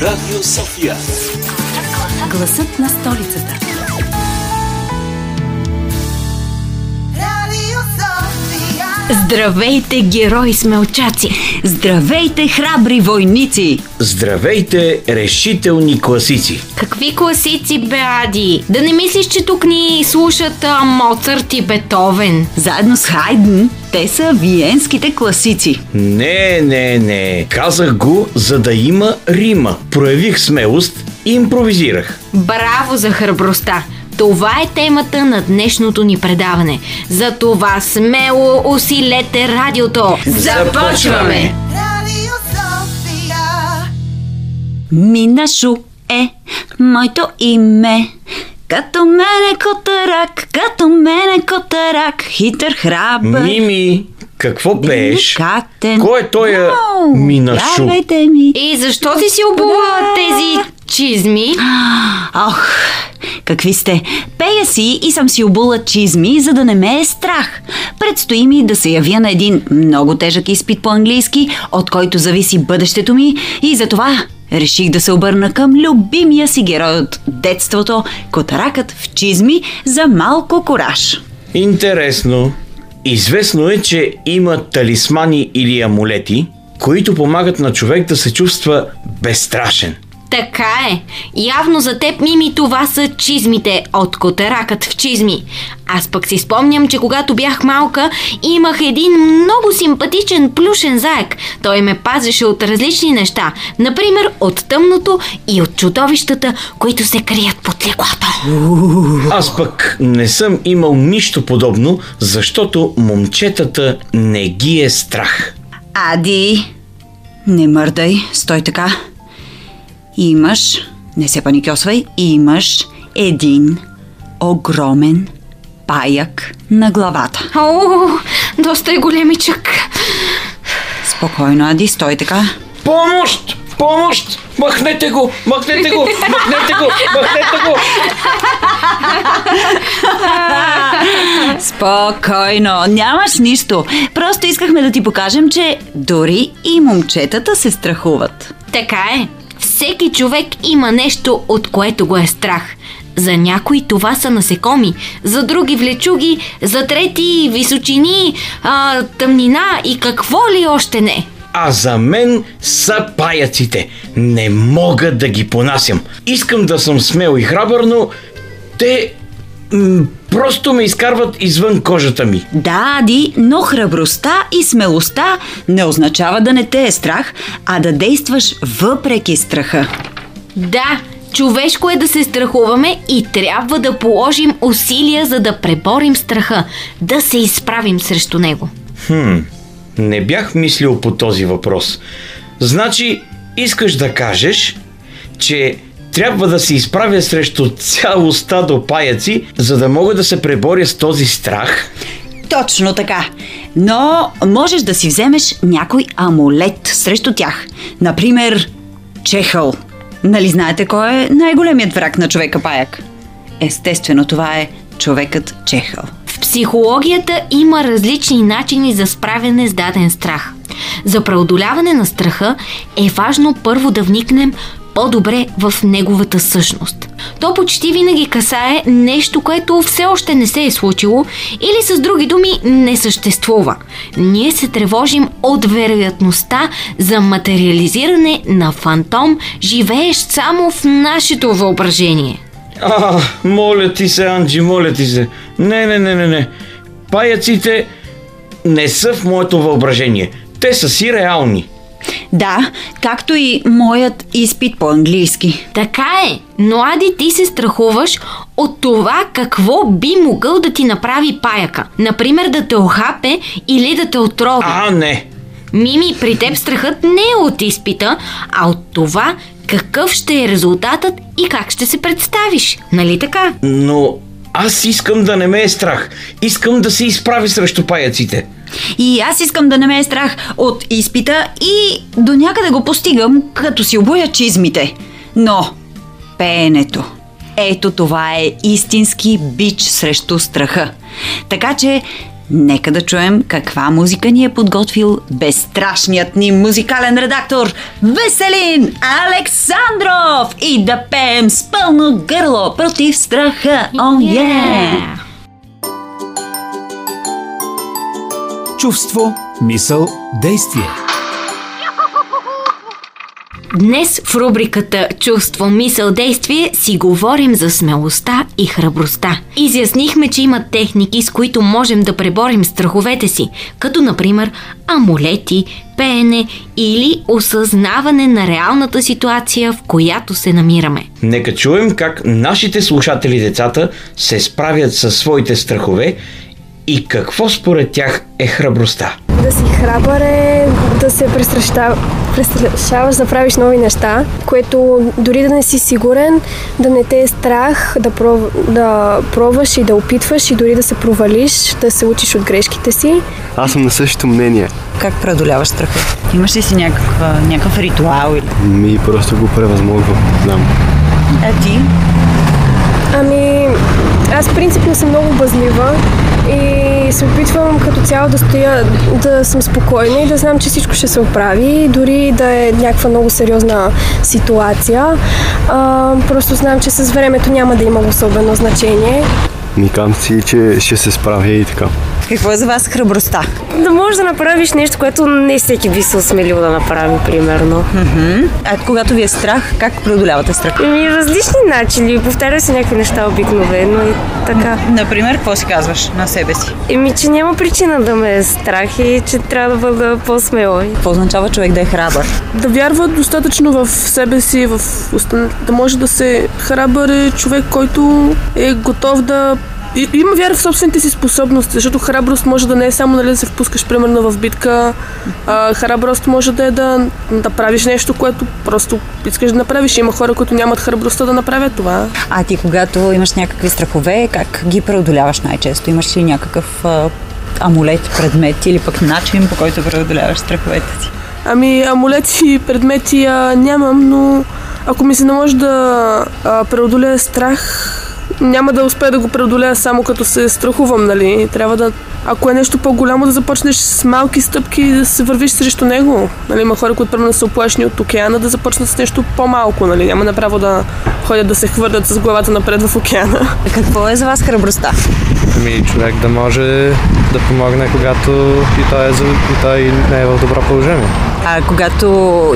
Радио София. Гласът на столицата. Здравейте, герои смелчаци! Здравейте, храбри войници! Здравейте, решителни класици! Какви класици, бе, Ади? Да не мислиш, че тук ни слушат а, Моцарт и Бетовен? Заедно с Хайден, те са виенските класици. Не, не, не. Казах го, за да има рима. Проявих смелост и импровизирах. Браво за храбростта! Това е темата на днешното ни предаване. За това смело усилете радиото. Започваме! Минашо е моето име. Като мене котарак, като мене котарак, хитър храбър. Мими, какво пееш? Деликатен. Кой е той е Минашу? Ми. И защо си си обула тези чизми? Ох, какви сте! Пея си и съм си обула чизми, за да не ме е страх. Предстои ми да се явя на един много тежък изпит по английски, от който зависи бъдещето ми и затова реших да се обърна към любимия си герой от детството, котаракът в чизми за малко кораж. Интересно. Известно е, че има талисмани или амулети, които помагат на човек да се чувства безстрашен. Така е. Явно за теб, Мими, това са чизмите от котаракът в чизми. Аз пък си спомням, че когато бях малка, имах един много симпатичен плюшен заек. Той ме пазеше от различни неща. Например, от тъмното и от чудовищата, които се крият под леглото. Аз пък не съм имал нищо подобно, защото момчетата не ги е страх. Ади, не мърдай, стой така. Имаш, не се паникьосвай, имаш един огромен паяк на главата. О, доста е големичък. Спокойно, Ади, стой така. Помощ! Помощ! Махнете го! Махнете го! Махнете го! Махнете го! Спокойно, нямаш нищо. Просто искахме да ти покажем, че дори и момчетата се страхуват. Така е. Всеки човек има нещо, от което го е страх. За някои това са насекоми, за други влечуги, за трети височини, а, тъмнина и какво ли още не. А за мен са паяците. Не мога да ги понасям. Искам да съм смел и храбър, но те просто ме изкарват извън кожата ми. Да, Ади, но храбростта и смелостта не означава да не те е страх, а да действаш въпреки страха. Да, човешко е да се страхуваме и трябва да положим усилия, за да преборим страха, да се изправим срещу него. Хм, не бях мислил по този въпрос. Значи, искаш да кажеш, че трябва да се изправя срещу цяло стадо паяци, за да мога да се преборя с този страх? Точно така. Но можеш да си вземеш някой амулет срещу тях. Например, чехъл. Нали знаете кой е най-големият враг на човека паяк? Естествено, това е човекът чехъл. В психологията има различни начини за справяне с даден страх. За преодоляване на страха е важно първо да вникнем по-добре в неговата същност. То почти винаги касае нещо, което все още не се е случило или с други думи не съществува. Ние се тревожим от вероятността за материализиране на фантом, живеещ само в нашето въображение. А, моля ти се, Анджи, моля ти се. Не, не, не, не, не. Паяците не са в моето въображение. Те са си реални. Да, както и моят изпит по английски. Така е, но Ади ти се страхуваш от това какво би могъл да ти направи паяка. Например да те охапе или да те отрови. А, не. Мими, при теб страхът не е от изпита, а от това какъв ще е резултатът и как ще се представиш. Нали така? Но аз искам да не ме е страх. Искам да се изправи срещу паяците. И аз искам да не ме е страх от изпита и до някъде го постигам, като си обоя чизмите. Но пеенето. Ето това е истински бич срещу страха. Така че Нека да чуем каква музика ни е подготвил безстрашният ни музикален редактор Веселин Александров и да пеем с пълно гърло против страха. О, oh, yeah! Чувство, мисъл, действие. Днес в рубриката Чувство, мисъл, действие си говорим за смелостта и храбростта. Изяснихме, че има техники, с които можем да преборим страховете си, като например амулети, пеене или осъзнаване на реалната ситуация, в която се намираме. Нека чуем как нашите слушатели децата се справят със своите страхове и какво според тях е храбростта. Да си храбър е да се престрашаваш да правиш нови неща, което дори да не си сигурен, да не те е страх да, пров... да пробваш и да опитваш и дори да се провалиш, да се учиш от грешките си. Аз съм на същото мнение. Как преодоляваш страха? Имаш ли си някаква, някакъв ритуал или? Ми просто го превъзмогвам, знам. А ти? Ами, аз принципно съм много базлива и се опитвам като цяло да стоя, да съм спокойна и да знам, че всичко ще се оправи, дори да е някаква много сериозна ситуация. А, просто знам, че с времето няма да има особено значение. Никам си, че ще се справя и така. Какво е за вас храбростта? Да можеш да направиш нещо, което не всеки би се осмелил да направи, примерно. Mm-hmm. А когато ви е страх, как преодолявате страх? Еми, различни начини. Повтаря се някакви неща обикновено и така. Например, какво си казваш на себе си? Еми, че няма причина да ме е страх и че трябва да бъда по-смела. Какво означава човек да е храбър? Да вярва достатъчно в себе си, в да може да се храбър е човек, който е готов да и, има вяра в собствените си способности, защото храброст може да не е само нали, да се впускаш примерно в битка. А, храброст може да е да, да правиш нещо, което просто искаш да направиш. Има хора, които нямат храбростта да направят това. А ти, когато имаш някакви страхове, как ги преодоляваш най-често? Имаш ли някакъв а, амулет, предмет или пък начин, по който преодоляваш страховете си? Ами, амулети, предмети а, нямам, но ако ми се не може да а, преодолея страх, няма да успея да го преодолея само като се страхувам, нали? Трябва да, ако е нещо по-голямо, да започнеш с малки стъпки и да се вървиш срещу него. Нали? Има хора, които първо са оплашни от океана, да започнат с нещо по-малко, нали? Няма направо да ходят да се хвърлят с главата напред в океана. Какво е за вас храбростта? Ами човек да може да помогне, когато и той, е, и той не е в добро положение. А когато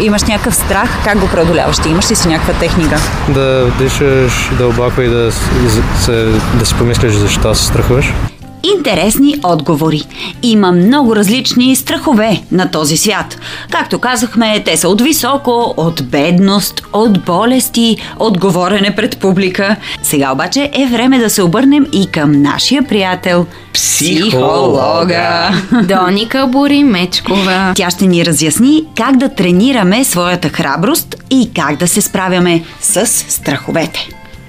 имаш някакъв страх, как го преодоляваш? Ти имаш ли си някаква техника? Да дишаш дълбоко и да, се, да си помислиш защо се страхуваш. Интересни отговори. Има много различни страхове на този свят. Както казахме, те са от високо, от бедност, от болести, от говорене пред публика. Сега обаче е време да се обърнем и към нашия приятел психолога. Доника Боримечкова. Тя ще ни разясни как да тренираме своята храброст и как да се справяме с страховете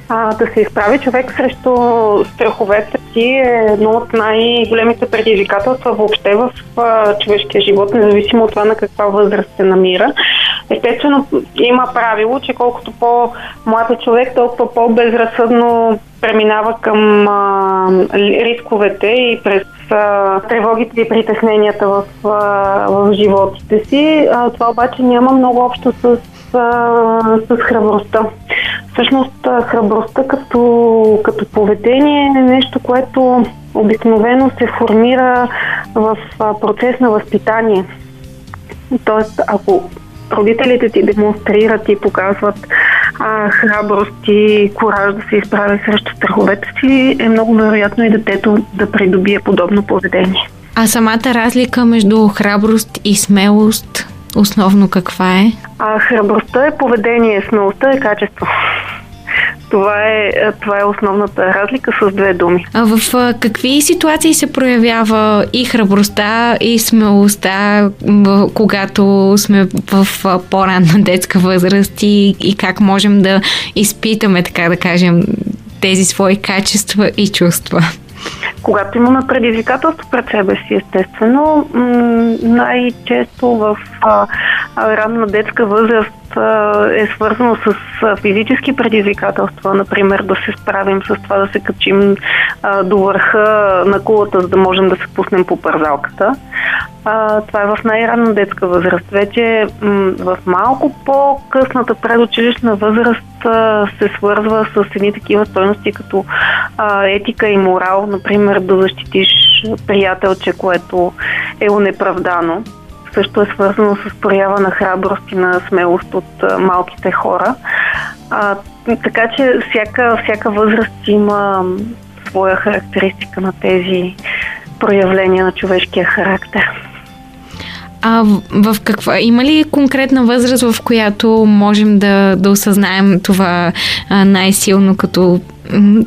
а, да се изправи човек срещу страховете си е едно от най-големите предизвикателства въобще в а, човешкия живот, независимо от това на каква възраст се намира. Естествено, има правило, че колкото по-млад е човек, толкова по-безразсъдно преминава към а, рисковете и през а, тревогите и притесненията в, а, в животите си. А, това обаче няма много общо с с храбростта. Всъщност храбростта като, като поведение е нещо, което обикновено се формира в процес на възпитание. Тоест, ако родителите ти демонстрират и показват а, храброст и кораж да се изправя срещу страховете си, е много вероятно и детето да придобие подобно поведение. А самата разлика между храброст и смелост основно каква е? А, храбростта е поведение, смелостта е качество. Това е, това е основната разлика с две думи. А в какви ситуации се проявява и храбростта, и смелостта, когато сме в по-ранна детска възраст и, и как можем да изпитаме, така да кажем, тези свои качества и чувства? Когато имаме предизвикателство пред себе си, естествено, най-често в а, ранна детска възраст е свързано с физически предизвикателства, например да се справим с това да се качим до върха на кулата, за да можем да се пуснем по парзалката. А, това е в най-ранна детска възраст. Вече в малко по-късната предучилищна възраст се свързва с едни такива стойности като етика и морал, например да защитиш приятелче, което е унеправдано. Също е свързано с проява на храброст и на смелост от малките хора. А, така че всяка, всяка възраст има своя характеристика на тези проявления на човешкия характер. А в, каква? Има ли конкретна възраст, в която можем да, да осъзнаем това а, най-силно като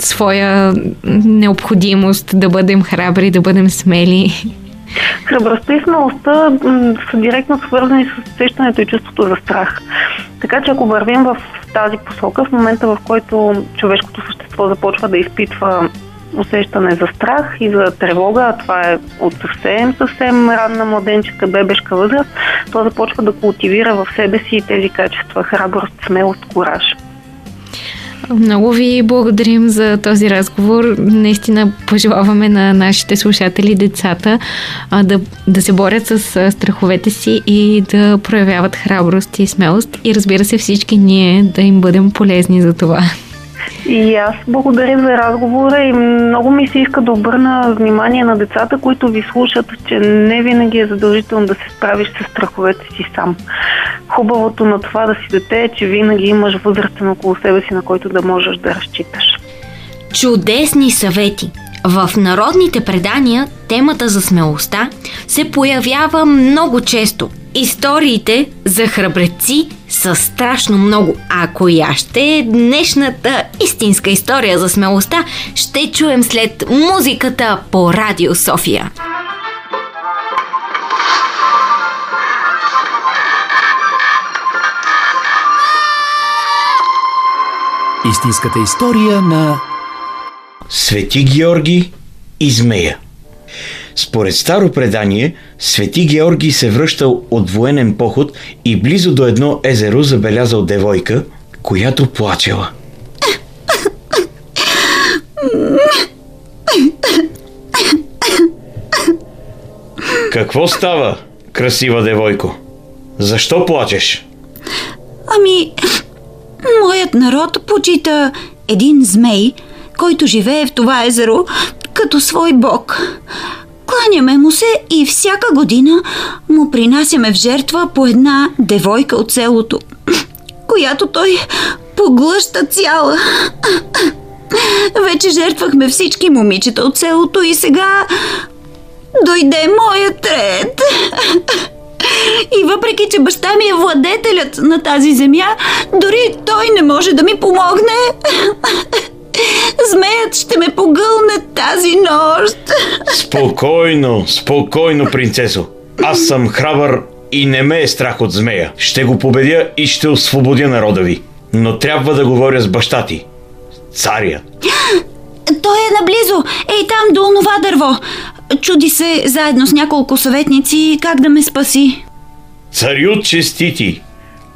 своя необходимост да бъдем храбри, да бъдем смели? Храбростта и смелостта са директно свързани с усещането и чувството за страх. Така че ако вървим в тази посока, в момента в който човешкото същество започва да изпитва усещане за страх и за тревога, а това е от съвсем, съвсем ранна младенческа бебешка възраст, то започва да култивира в себе си тези качества храброст, смелост, кораж. Много ви благодарим за този разговор. Наистина пожелаваме на нашите слушатели, децата, да, да се борят с страховете си и да проявяват храброст и смелост. И разбира се, всички ние да им бъдем полезни за това. И аз благодаря за разговора и много ми се иска да обърна внимание на децата, които ви слушат, че не винаги е задължително да се справиш с страховете си сам. Хубавото на това да си дете е, че винаги имаш възрастен около себе си, на който да можеш да разчиташ. Чудесни съвети! В народните предания темата за смелостта се появява много често. Историите за храбреци са страшно много. А коя ще е днешната истинска история за смелостта, ще чуем след музиката по Радио София. Истинската история на Свети Георги и змея. Според старо предание, Свети Георги се връщал от военен поход и близо до едно езеро забелязал девойка, която плачела. Какво става, красива девойко? Защо плачеш? Ами, моят народ почита един змей, който живее в това езеро като свой бог. Кланяме му се и всяка година му принасяме в жертва по една девойка от селото, която той поглъща цяла. Вече жертвахме всички момичета от селото и сега дойде моят ред. И въпреки, че баща ми е владетелят на тази земя, дори той не може да ми помогне. Змеят ще ме погълне тази нощ. Спокойно, спокойно, принцесо. Аз съм храбър и не ме е страх от змея. Ще го победя и ще освободя народа ви. Но трябва да говоря с баща ти. Царя. Той е наблизо. Ей там до онова дърво. Чуди се заедно с няколко съветници как да ме спаси. Царю честити.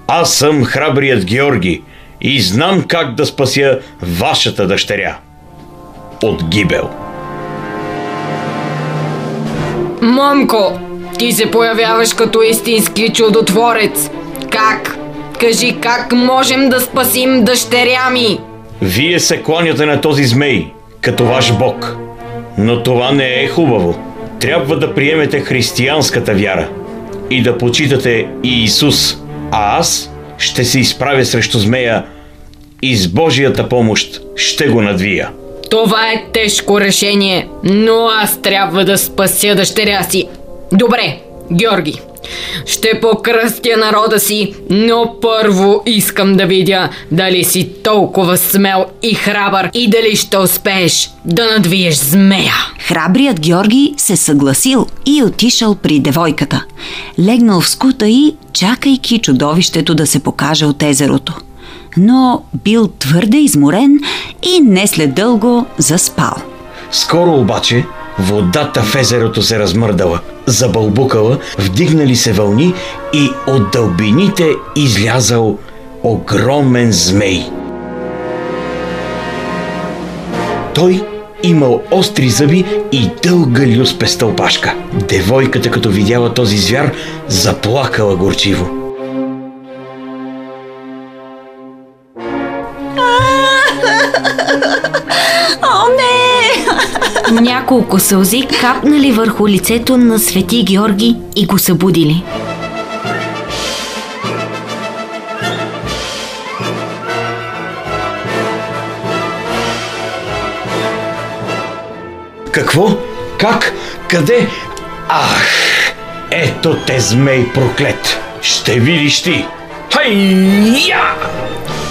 Аз съм храбрият Георги и знам как да спася вашата дъщеря. От гибел. Мамко, ти се появяваш като истински чудотворец. Как? Кажи как можем да спасим дъщеря ми? Вие се кланяте на този змей, като ваш бог. Но това не е хубаво. Трябва да приемете християнската вяра и да почитате и Исус, а аз ще се изправя срещу змея и с Божията помощ ще го надвия. Това е тежко решение, но аз трябва да спася дъщеря си. Добре, Георги, ще покръстя народа си, но първо искам да видя дали си толкова смел и храбър и дали ще успееш да надвиеш змея. Храбрият Георги се съгласил и отишъл при девойката. Легнал в скута и, чакайки чудовището да се покаже от езерото. Но бил твърде изморен и не след дълго заспал. Скоро обаче водата в езерото се размърдала, забълбукала, вдигнали се вълни и от дълбините излязал огромен змей. Той имал остри зъби и дълга люспеста опашка. Девойката, като видяла този звяр, заплакала горчиво. Няколко сълзи капнали върху лицето на Свети Георги и го събудили. Какво? Как? Къде? Ах! Ето те, змей проклет! Ще видиш ти! Хайя!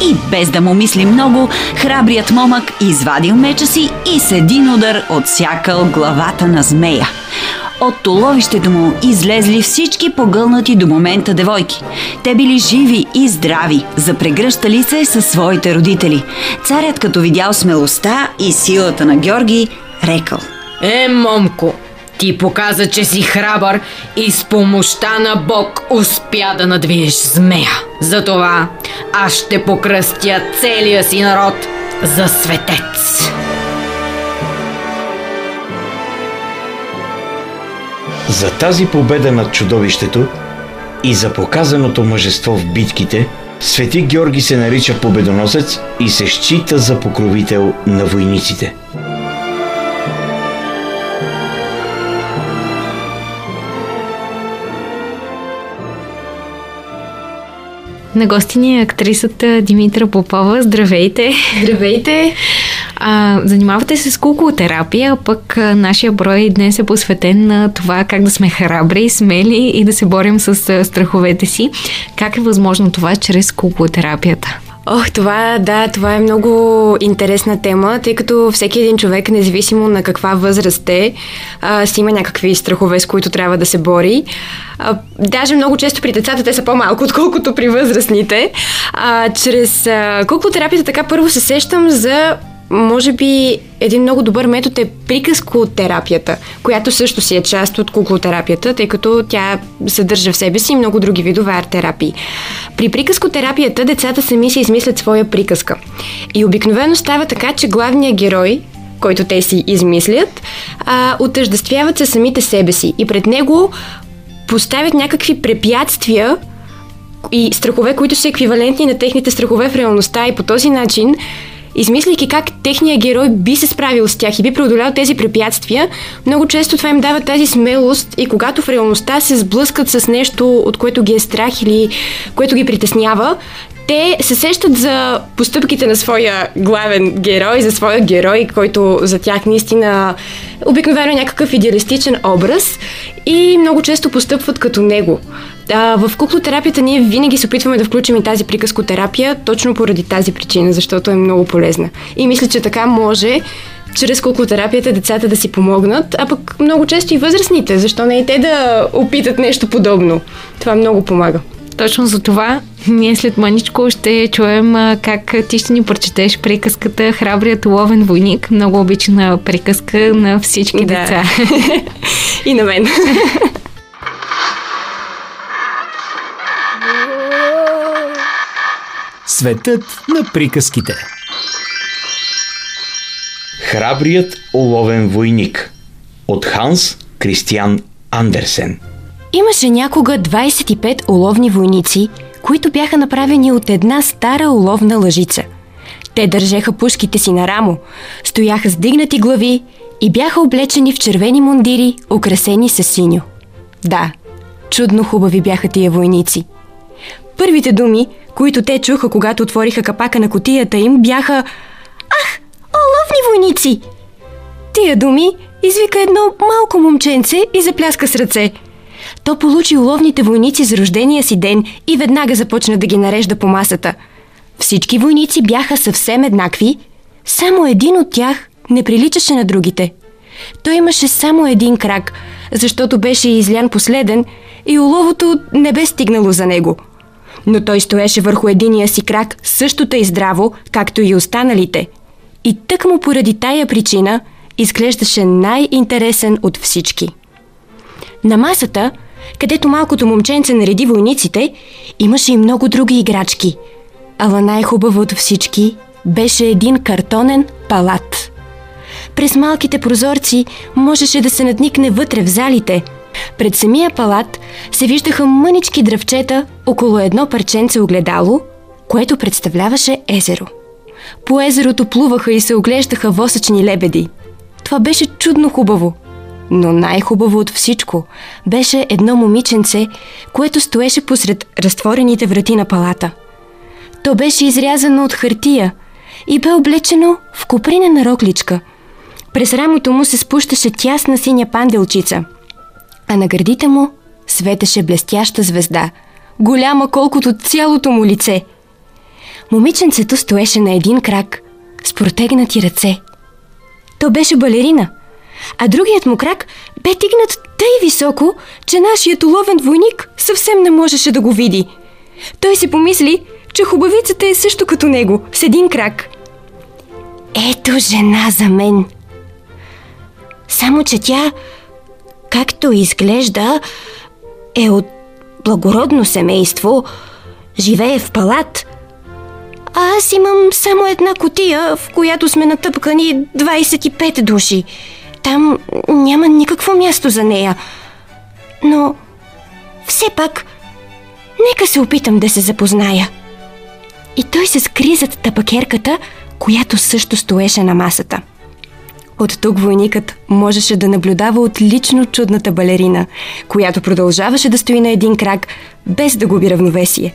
И без да му мисли много, храбрият момък извадил меча си и с един удар отсякал главата на змея. От туловището му излезли всички погълнати до момента девойки. Те били живи и здрави, запрегръщали се със своите родители. Царят като видял смелостта и силата на Георги, рекал – Е, момко, ти показа, че си храбър и с помощта на Бог успя да надвиеш змея. Затова аз ще покръстя целия си народ за светец. За тази победа над чудовището и за показаното мъжество в битките, Свети Георги се нарича победоносец и се счита за покровител на войниците. На гости ни е актрисата Димитра Попова. Здравейте! Здравейте! А, занимавате се с куклотерапия, пък а, нашия брой днес е посветен на това как да сме храбри, смели и да се борим с а, страховете си. Как е възможно това чрез куклотерапията? Ох, това, да, това е много интересна тема, тъй като всеки един човек, независимо на каква възраст е, а, си има някакви страхове, с които трябва да се бори. А, даже много често при децата те са по-малко, отколкото при възрастните. А, чрез а, куклотерапията така първо се сещам за може би един много добър метод е приказкотерапията, която също си е част от куклотерапията, тъй като тя съдържа в себе си много други видове арт-терапии. При приказкотерапията децата сами си измислят своя приказка. И обикновено става така, че главният герой, който те си измислят, а, отъждествяват се самите себе си и пред него поставят някакви препятствия, и страхове, които са еквивалентни на техните страхове в реалността и по този начин измисляйки как техният герой би се справил с тях и би преодолял тези препятствия, много често това им дава тази смелост и когато в реалността се сблъскат с нещо, от което ги е страх или което ги притеснява, те се сещат за постъпките на своя главен герой, за своя герой, който за тях наистина обикновено е някакъв идеалистичен образ и много често постъпват като него. А, в куклотерапията ние винаги се опитваме да включим и тази приказкотерапия, точно поради тази причина, защото е много полезна. И мисля, че така може чрез куклотерапията децата да си помогнат, а пък много често и възрастните. Защо не и те да опитат нещо подобно? Това много помага. Точно за това ние след маничко ще чуем как ти ще ни прочетеш приказката Храбрият ловен войник. Много обичана приказка на всички Да. деца. и на мен. Светът на приказките. Храбрият уловен войник от Ханс Кристиан Андерсен. Имаше някога 25 уловни войници, които бяха направени от една стара уловна лъжица. Те държеха пушките си на рамо, стояха с дигнати глави и бяха облечени в червени мундири, украсени с синьо. Да, чудно хубави бяха тия войници. Първите думи, които те чуха, когато отвориха капака на котията им, бяха Ах, уловни войници! Тия думи извика едно малко момченце и запляска с ръце. То получи уловните войници за рождения си ден и веднага започна да ги нарежда по масата. Всички войници бяха съвсем еднакви, само един от тях не приличаше на другите. Той имаше само един крак, защото беше излян последен и уловото не бе стигнало за него. Но той стоеше върху единия си крак също тъй здраво, както и останалите. И тъкмо поради тая причина изглеждаше най-интересен от всички. На масата, където малкото момченце нареди войниците, имаше и много други играчки. Ала най-хубаво от всички беше един картонен палат. През малките прозорци можеше да се надникне вътре в залите. Пред самия палат се виждаха мънички дръвчета около едно парченце огледало, което представляваше езеро. По езерото плуваха и се оглеждаха восъчни лебеди. Това беше чудно хубаво. Но най-хубаво от всичко беше едно момиченце, което стоеше посред разтворените врати на палата. То беше изрязано от хартия и бе облечено в купринена рокличка. През рамото му се спущаше тясна синя панделчица, а на гърдите му светеше блестяща звезда, голяма колкото цялото му лице – Момиченцето стоеше на един крак, с протегнати ръце. То беше балерина, а другият му крак бе тигнат тъй високо, че нашият уловен войник съвсем не можеше да го види. Той си помисли, че хубавицата е също като него, с един крак. Ето жена за мен. Само, че тя, както изглежда, е от благородно семейство, живее в палат – а аз имам само една котия, в която сме натъпкани 25 души. Там няма никакво място за нея. Но все пак, нека се опитам да се запозная. И той се скри зад тапакерката, която също стоеше на масата. От тук войникът можеше да наблюдава отлично чудната балерина, която продължаваше да стои на един крак, без да губи равновесие.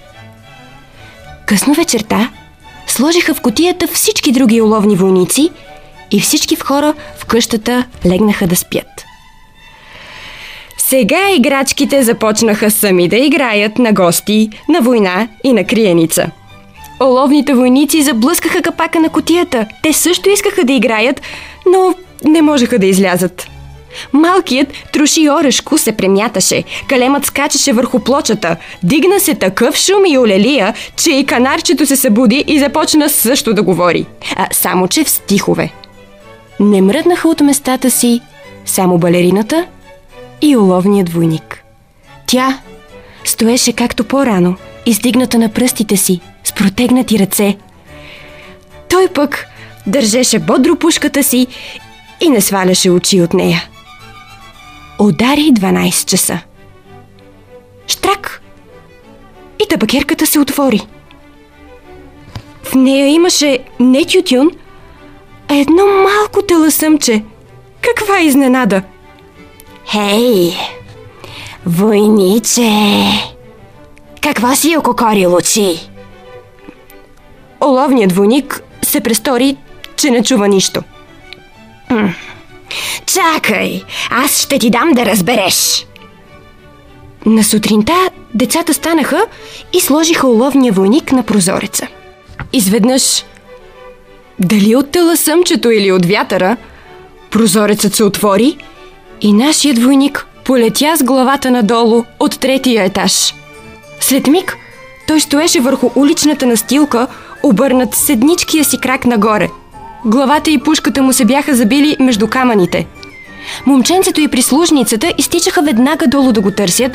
Късно вечерта сложиха в котията всички други уловни войници и всички в хора в къщата легнаха да спят. Сега играчките започнаха сами да играят на гости, на война и на криеница. Оловните войници заблъскаха капака на котията. Те също искаха да играят, но не можеха да излязат. Малкият троши орешко се премяташе, калемът скачаше върху плочата, дигна се такъв шум и олелия, че и канарчето се събуди и започна също да говори. А, само че в стихове. Не мръднаха от местата си само балерината и уловният войник. Тя стоеше както по-рано, издигната на пръстите си, с протегнати ръце. Той пък държеше бодро пушката си и не сваляше очи от нея. Удари 12 часа. Штрак! И табакерката се отвори. В нея имаше не тютюн, а едно малко теласъмче. Каква изненада! Хей, войниче! Какво си ококорил очи? Оловният войник се престори, че не чува нищо. Чакай, аз ще ти дам да разбереш. На сутринта децата станаха и сложиха уловния войник на прозореца. Изведнъж, дали от теласъмчето или от вятъра, прозорецът се отвори и нашият войник полетя с главата надолу от третия етаж. След миг той стоеше върху уличната настилка, обърнат седничкия си крак нагоре. Главата и пушката му се бяха забили между камъните – Момченцето и прислужницата изтичаха веднага долу да го търсят,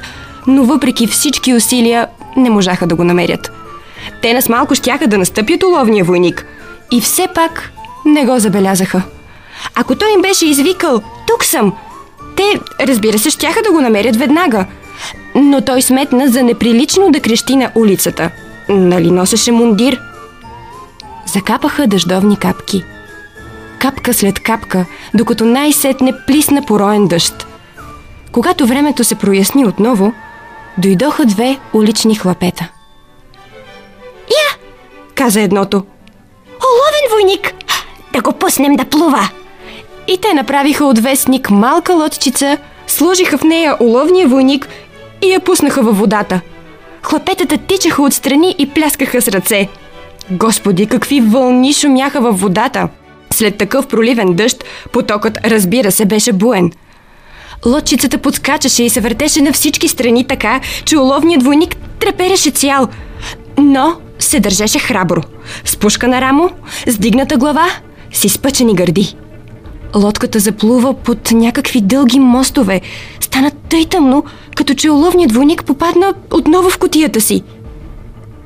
но въпреки всички усилия не можаха да го намерят. Те нас малко щяха да настъпят уловния войник и все пак не го забелязаха. Ако той им беше извикал «Тук съм!», те, разбира се, щяха да го намерят веднага. Но той сметна за неприлично да крещи на улицата. Нали носеше мундир? Закапаха дъждовни капки – капка след капка, докато най-сетне плисна пороен дъжд. Когато времето се проясни отново, дойдоха две улични хлапета. Я! каза едното. Оловен войник! Да го пуснем да плува! И те направиха от вестник малка лодчица, сложиха в нея уловния войник и я пуснаха във водата. Хлапетата тичаха отстрани и пляскаха с ръце. Господи, какви вълни шумяха във водата! След такъв проливен дъжд, потокът, разбира се, беше буен. Лодчицата подскачаше и се въртеше на всички страни така, че уловният войник трепереше цял. Но се държеше храбро. С пушка на рамо, с дигната глава, с изпъчени гърди. Лодката заплува под някакви дълги мостове. Стана тъй тъмно, като че уловният войник попадна отново в котията си.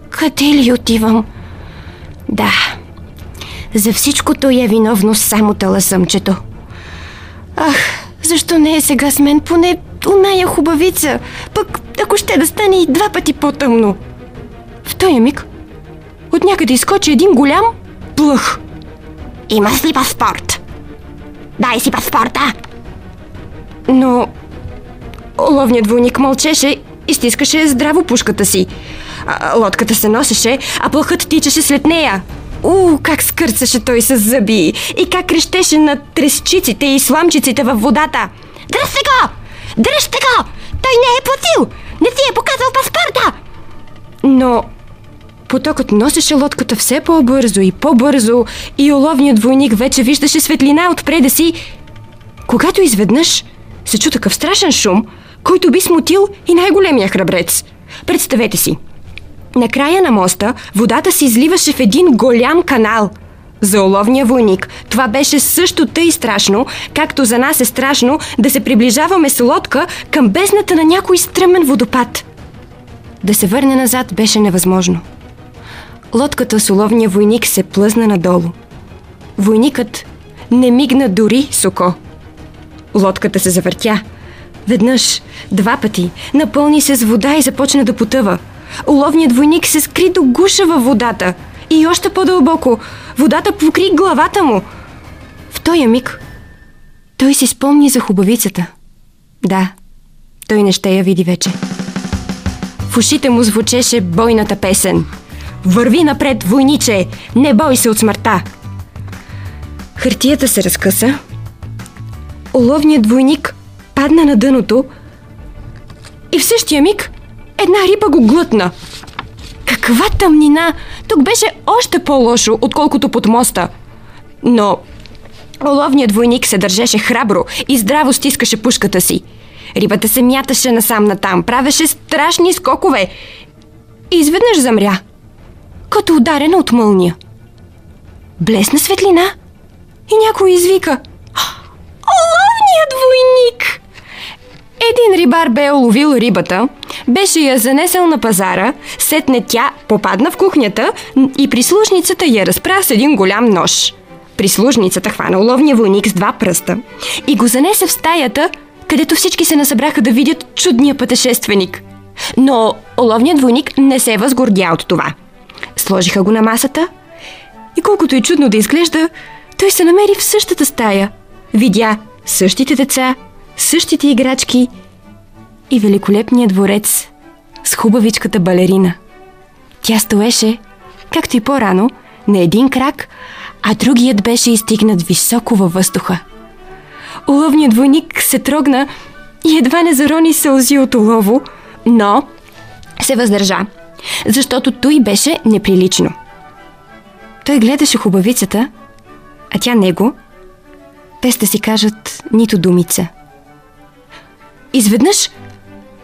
Къде ли отивам? Да, за всичкото е виновно само таласъмчето. Ах, защо не е сега с мен поне оная хубавица? Пък ако ще да стане и два пъти по-тъмно. В този миг от някъде изкочи един голям плъх. Имаш ли паспорт? Дай си паспорта! Но ловният войник мълчеше и стискаше здраво пушката си. А, лодката се носеше, а плъхът тичаше след нея. У, как скърцаше той с зъби и как крещеше на тресчиците и сламчиците във водата. Дръжте го! Дръжте го! Той не е платил! Не си е показал паспорта! Но потокът носеше лодката все по-бързо и по-бързо и уловният войник вече виждаше светлина отпреда си, когато изведнъж се чу такъв страшен шум, който би смутил и най-големия храбрец. Представете си, на края на моста водата се изливаше в един голям канал. За уловния войник това беше също тъй страшно, както за нас е страшно да се приближаваме с лодка към бездната на някой стръмен водопад. Да се върне назад беше невъзможно. Лодката с уловния войник се плъзна надолу. Войникът не мигна дори с око. Лодката се завъртя. Веднъж, два пъти, напълни се с вода и започна да потъва. Уловният войник се скри до гуша във водата. И още по-дълбоко, водата покри главата му. В този миг той си спомни за хубавицата. Да, той не ще я види вече. В ушите му звучеше бойната песен. Върви напред, войниче! Не бой се от смъртта! Хартията се разкъса. Оловният войник падна на дъното и в същия миг една риба го глътна. Каква тъмнина! Тук беше още по-лошо, отколкото под моста. Но оловният войник се държеше храбро и здраво стискаше пушката си. Рибата се мяташе насам натам, правеше страшни скокове и изведнъж замря, като ударена от мълния. Блесна светлина и някой извика Оловният войник! Един рибар бе уловил рибата, беше я занесъл на пазара, сетне тя попадна в кухнята и прислужницата я разпра с един голям нож. Прислужницата хвана уловния войник с два пръста и го занесе в стаята, където всички се насъбраха да видят чудния пътешественик. Но уловният войник не се възгордя от това. Сложиха го на масата и колкото и чудно да изглежда, той се намери в същата стая. Видя същите деца, същите играчки и великолепният дворец с хубавичката балерина. Тя стоеше, както и по-рано, на един крак, а другият беше изтигнат високо във въздуха. Уловният войник се трогна и едва не зарони сълзи от улово, но се въздържа, защото той беше неприлично. Той гледаше хубавицата, а тя него, без да си кажат нито думица. Изведнъж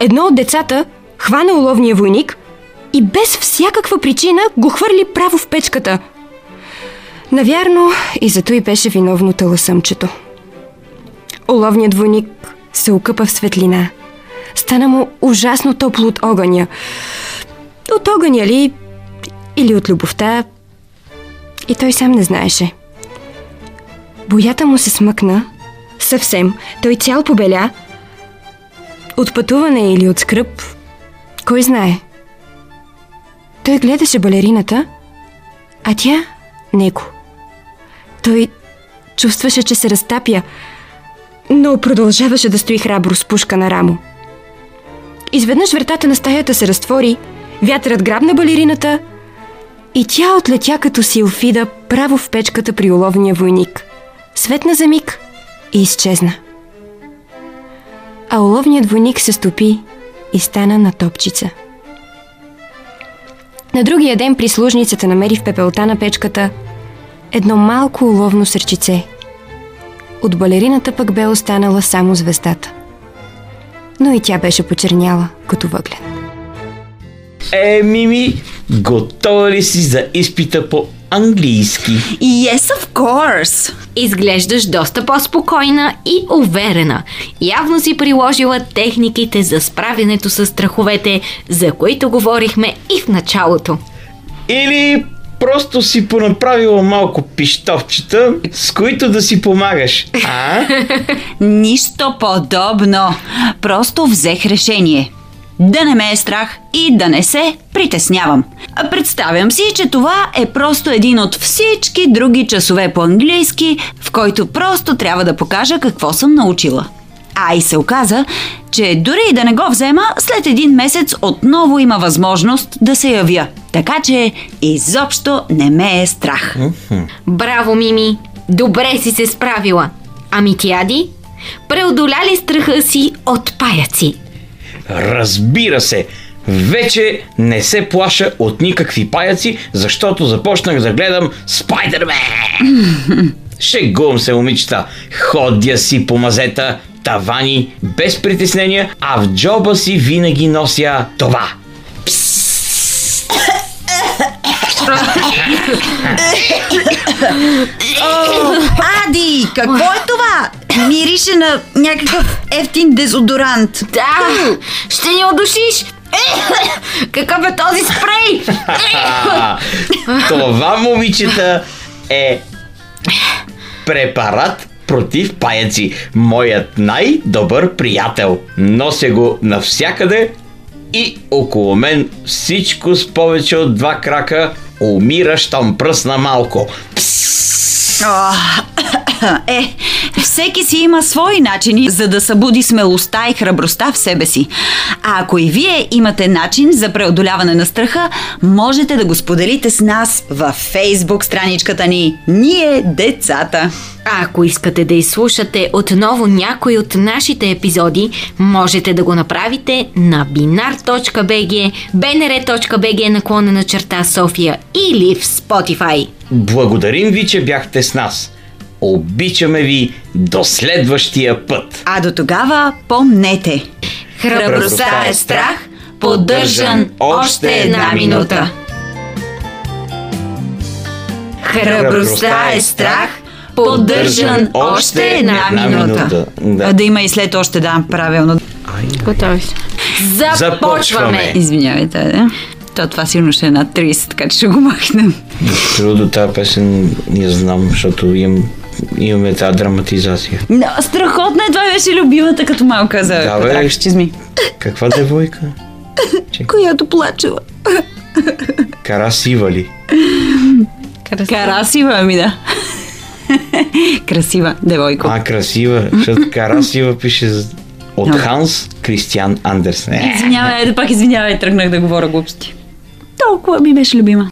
едно от децата хвана уловния войник и без всякаква причина го хвърли право в печката. Навярно и зато и беше виновно таласъмчето. Оловният войник се окъпа в светлина. Стана му ужасно топло от огъня. От огъня ли? Или от любовта? И той сам не знаеше. Боята му се смъкна. Съвсем. Той цял побеля. От пътуване или от скръп. Кой знае? Той гледаше балерината, а тя – него. Той чувстваше, че се разтапя, но продължаваше да стои храбро с пушка на рамо. Изведнъж вратата на стаята се разтвори, вятърът грабна балерината и тя отлетя като силфида право в печката при уловния войник. Светна за миг и изчезна. А уловният войник се стопи и стана на топчица. На другия ден прислужницата намери в пепелта на печката едно малко уловно сърчице – от балерината пък бе останала само звездата. Но и тя беше почерняла, като въглен. Е, Мими, готова ли си за изпита по английски. Yes, of course. Изглеждаш доста по-спокойна и уверена. Явно си приложила техниките за справянето с страховете, за които говорихме и в началото. Или просто си понаправила малко пищовчета, с които да си помагаш. А? Нищо подобно. Просто взех решение. Да не ме е страх и да не се притеснявам. А Представям си, че това е просто един от всички други часове по английски, в който просто трябва да покажа какво съм научила. А и се оказа, че дори и да не го взема, след един месец отново има възможност да се явя. Така че изобщо не ме е страх. Браво, Мими! Добре си се справила. Ами ти, Ади? Преодоля ли страха си от паяци? Разбира се, вече не се плаша от никакви паяци, защото започнах да гледам Спайдермен. Шегувам се, момичета. Ходя си по мазета, тавани, без притеснения, а в джоба си винаги нося това. О, Ади, какво е това? Мирише на някакъв ефтин дезодорант. Да, ще ни удушиш! Какъв е този спрей? Това, момичета, е препарат против паяци. Моят най-добър приятел. Нося го навсякъде и около мен всичко с повече от два крака умира, щом пръсна малко. О, Е, всеки си има свои начини, за да събуди смелостта и храбростта в себе си. А ако и вие имате начин за преодоляване на страха, можете да го споделите с нас във фейсбук страничката ни Ние децата. А ако искате да изслушате отново някой от нашите епизоди, можете да го направите на binar.bg, bnr.bg наклонена черта София или в Spotify. Благодарим ви, че бяхте с нас. Обичаме ви до следващия път. А до тогава помнете. Храбростта е страх, поддържан още една минута. Храбростта е страх, поддържан още една минута. Да. да има и след още, да, правилно. Готови сме. Започваме! Извинявайте, да. То това сигурно ще е над 30, така че ще го махнем. Трудно тази песен я знам, защото имам, имаме тази драматизация. Но, страхотна е, това беше любимата като малка за Да, бе. чизми. Каква девойка? Която плачела. Карасива ли? Карасива, ми да. Красива девойко. А, красива, защото Карасива пише от Ханс Кристиан Андерсен. Е, Извинявай, пак извинявай, тръгнах да говоря глупости. Толкова ми беше любима.